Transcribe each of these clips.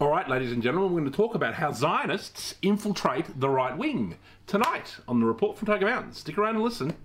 All right, ladies and gentlemen, we're going to talk about how Zionists infiltrate the right wing tonight on the report from Tiger Mountain. Stick around and listen.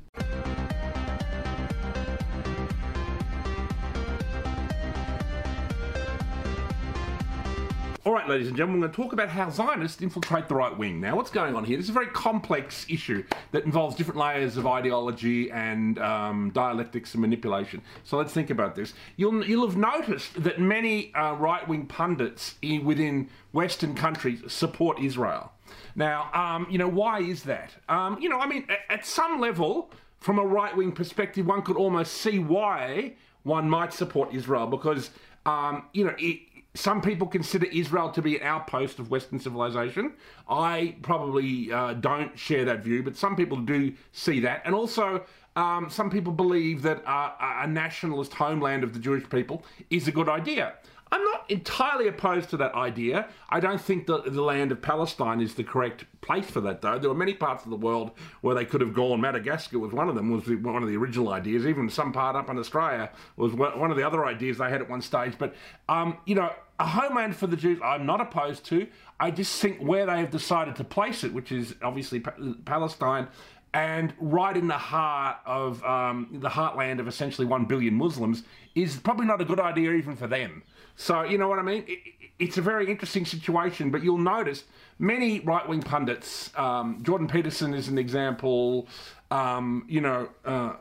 All right, ladies and gentlemen, we're going to talk about how Zionists infiltrate the right wing. Now, what's going on here? This is a very complex issue that involves different layers of ideology and um, dialectics and manipulation. So let's think about this. You'll, you'll have noticed that many uh, right wing pundits in, within Western countries support Israel. Now, um, you know, why is that? Um, you know, I mean, at, at some level, from a right wing perspective, one could almost see why one might support Israel because, um, you know, it, some people consider Israel to be an outpost of Western civilization. I probably uh, don't share that view, but some people do see that. And also, um, some people believe that uh, a nationalist homeland of the Jewish people is a good idea. I'm not entirely opposed to that idea. I don't think that the land of Palestine is the correct place for that, though. There were many parts of the world where they could have gone. Madagascar was one of them, was one of the original ideas. Even some part up in Australia was one of the other ideas they had at one stage. But, um, you know, a homeland for the Jews, I'm not opposed to. I just think where they have decided to place it, which is obviously Palestine, and right in the heart of um, the heartland of essentially one billion Muslims, is probably not a good idea even for them. So you know what I mean? It, it's a very interesting situation, but you'll notice many right wing pundits. Um, Jordan Peterson is an example. Um, you know. Uh,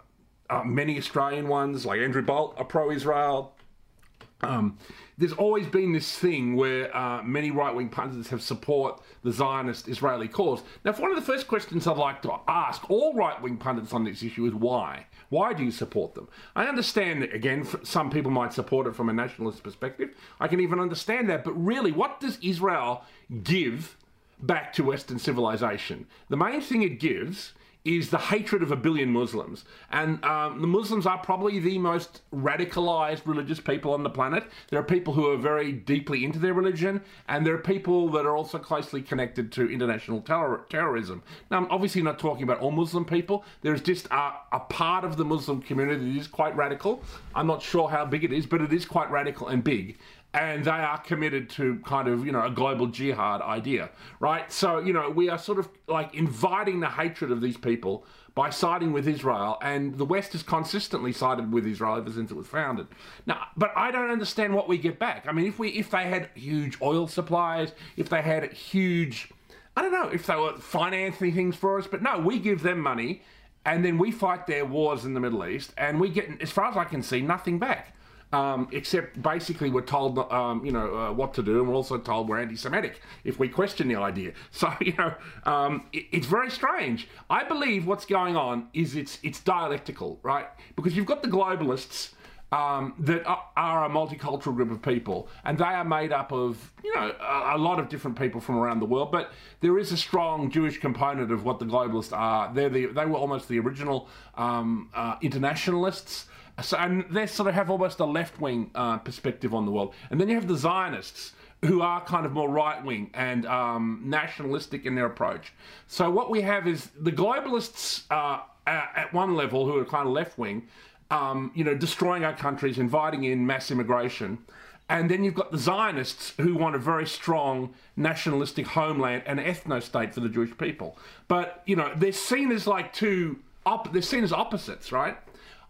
uh, many Australian ones, like Andrew Bolt, are pro Israel. Um, there's always been this thing where uh, many right wing pundits have support the Zionist Israeli cause. Now, one of the first questions I'd like to ask all right wing pundits on this issue is why? Why do you support them? I understand that, again, some people might support it from a nationalist perspective. I can even understand that. But really, what does Israel give back to Western civilization? The main thing it gives is the hatred of a billion Muslims. And um, the Muslims are probably the most radicalized religious people on the planet. There are people who are very deeply into their religion, and there are people that are also closely connected to international terror- terrorism. Now, I'm obviously not talking about all Muslim people. There's just a, a part of the Muslim community that is quite radical. I'm not sure how big it is, but it is quite radical and big and they are committed to kind of you know a global jihad idea right? So you know we are sort of like inviting the hatred of these people by siding with israel and the west has consistently sided with israel ever since it was founded. Now but i don't understand what we get back. I mean if we if they had huge oil supplies if they had huge i don't know if they were financing things for us but no we give them money and then we fight their wars in the middle east and we get as far as i can see nothing back um, except basically we're told, um, you know, uh, what to do, and we're also told we're anti-Semitic if we question the idea. So, you know, um, it, it's very strange. I believe what's going on is it's it's dialectical, right? Because you've got the globalists. Um, that are a multicultural group of people, and they are made up of you know a, a, lot of different people from around the world. But there is a strong Jewish component of what the globalists are. They're the, they were almost the original um, uh, internationalists. So, and they sort of have almost a left wing uh, perspective on the world. And then you have the Zionists, who are kind of more right wing and um, nationalistic in their approach. So, what we have is the globalists uh, at one level, who are kind of left wing, um, you know, destroying our countries, inviting in mass immigration. And then you've got the Zionists who want a very strong nationalistic homeland and ethno state for the Jewish people. But, you know, they're seen as like two, op- they're seen as opposites, right?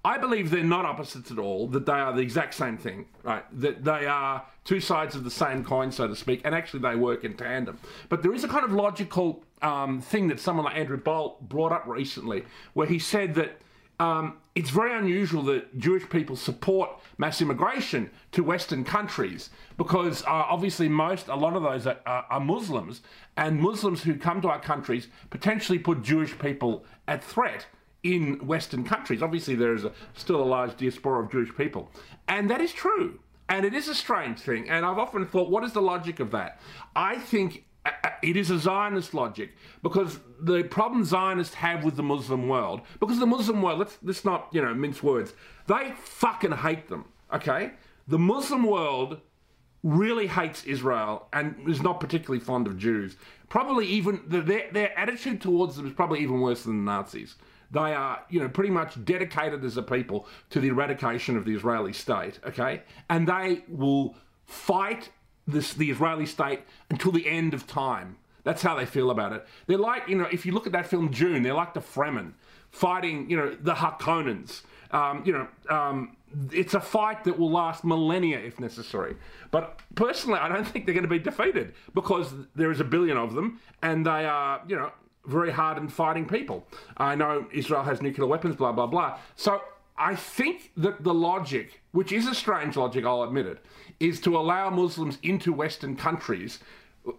I believe they're not opposites at all, that they are the exact same thing, right? That they are two sides of the same coin, so to speak, and actually they work in tandem. But there is a kind of logical um, thing that someone like Andrew Bolt brought up recently, where he said that um, it's very unusual that Jewish people support mass immigration to Western countries because uh, obviously most, a lot of those are, are, are, Muslims, and Muslims who come to our countries potentially put Jewish people at threat in Western countries. Obviously, there is a, still a large diaspora of Jewish people. And that is true. And it is a strange thing. And I've often thought, what is the logic of that? I think it is a Zionist logic because the problem Zionists have with the Muslim world, because the Muslim world, let's, let's not, you know, mince words, they fucking hate them, okay? The Muslim world really hates Israel and is not particularly fond of Jews. Probably even, their, their attitude towards them is probably even worse than the Nazis. They are, you know, pretty much dedicated as a people to the eradication of the Israeli state, okay? And they will fight this the Israeli state until the end of time. That's how they feel about it. They're like, you know, if you look at that film Dune, they're like the Fremen fighting, you know, the Harkonnens. Um, you know, um, it's a fight that will last millennia if necessary. But personally, I don't think they're going to be defeated because there is a billion of them and they are, you know, very hardened fighting people. I know Israel has nuclear weapons, blah, blah, blah. So I think that the logic, which is a strange logic, I'll admit it, is to allow Muslims into Western countries.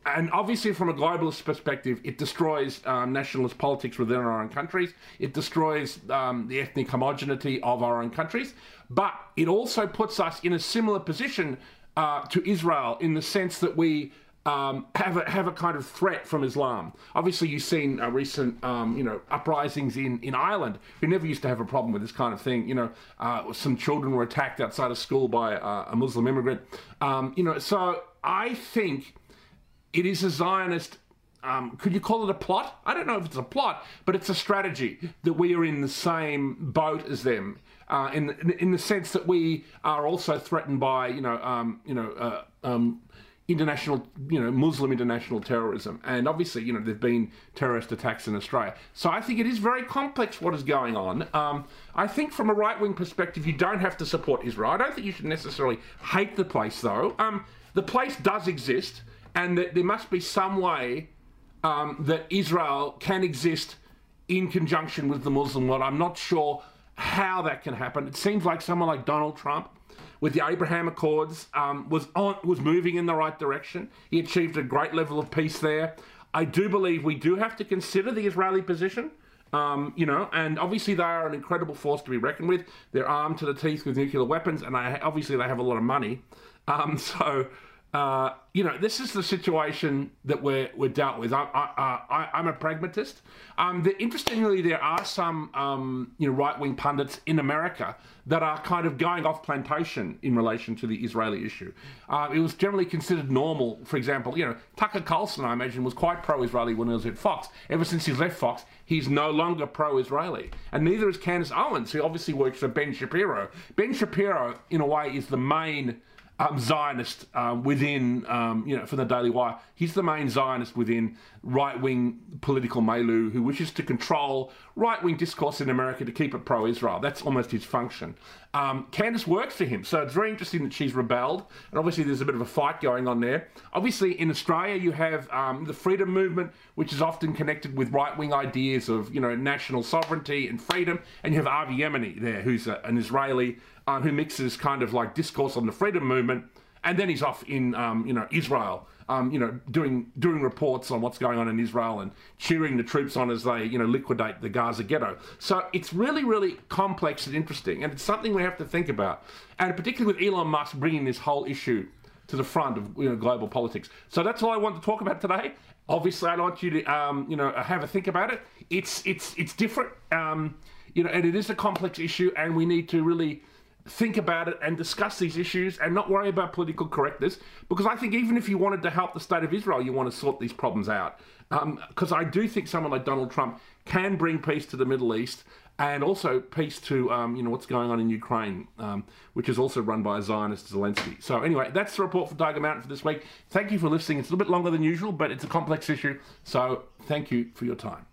And obviously, from a globalist perspective, it destroys um, nationalist politics within our own countries. It destroys um, the ethnic homogeneity of our own countries. But it also puts us in a similar position uh, to Israel in the sense that we um, have a have a kind of threat from Islam. Obviously, you've seen uh, recent um, you know uprisings in, in Ireland. who never used to have a problem with this kind of thing. You know, uh, some children were attacked outside of school by uh, a Muslim immigrant. Um, you know, so I think it is a Zionist. Um, could you call it a plot? I don't know if it's a plot, but it's a strategy that we are in the same boat as them. Uh, in, in the sense that we are also threatened by, you know, um, you know, uh, um, international, you know, Muslim international terrorism. And obviously, you know, there've been terrorist attacks in Australia. So I think it is very complex what is going on. Um, I think from a right wing perspective, you don't have to support Israel. I don't think you should necessarily hate the place, though. Um, the place does exist, and that there must be some way um, that Israel can exist in conjunction with the Muslim world. I'm not sure how that can happen. It seems like someone like Donald Trump with the Abraham Accords um, was on was moving in the right direction. He achieved a great level of peace there. I do believe we do have to consider the Israeli position. Um, you know, and obviously they are an incredible force to be reckoned with. They're armed to the teeth with nuclear weapons, and obviously they have a lot of money. Um, so uh, you know, this is the situation that we're, we're dealt with. I, I, I, am a pragmatist. Um, the, interestingly, there are some um, you know right wing pundits in America that are kind of going off plantation in relation to the Israeli issue. Uh, it was generally considered normal. For example, you know, Tucker Carlson, I imagine, was quite pro-Israeli when he was at Fox. Ever since he's left Fox, he's no longer pro-Israeli, and neither is Candace Owens, who obviously works for Ben Shapiro. Ben Shapiro, in a way, is the main um, Zionist um, within, um, you know, for the Daily Wire. He's the main Zionist within right wing political milieu who wishes to control right wing discourse in America to keep it pro Israel. That's almost his function. Um, Candace works for him, so it's very interesting that she's rebelled, and obviously there's a bit of a fight going on there. Obviously, in Australia, you have um, the freedom movement, which is often connected with right wing ideas of, you know, national sovereignty and freedom, and you have Avi Yemini there, who's a, an Israeli um, who mixes kind of like discourse on the freedom movement, and then he's off in um, you know Israel, um, you know doing doing reports on what's going on in Israel and cheering the troops on as they you know liquidate the Gaza ghetto. So it's really really complex and interesting, and it's something we have to think about, and particularly with Elon Musk bringing this whole issue to the front of you know global politics. So that's all I want to talk about today. Obviously, I want you to um, you know have a think about it. It's it's it's different, um, you know, and it is a complex issue, and we need to really think about it and discuss these issues and not worry about political correctness because I think even if you wanted to help the state of Israel, you want to sort these problems out. Because um, I do think someone like Donald Trump can bring peace to the Middle East and also peace to um, you know what's going on in Ukraine, um, which is also run by a Zionist Zelensky. So anyway, that's the report for Tiger Mountain for this week. Thank you for listening. It's a little bit longer than usual, but it's a complex issue. So thank you for your time.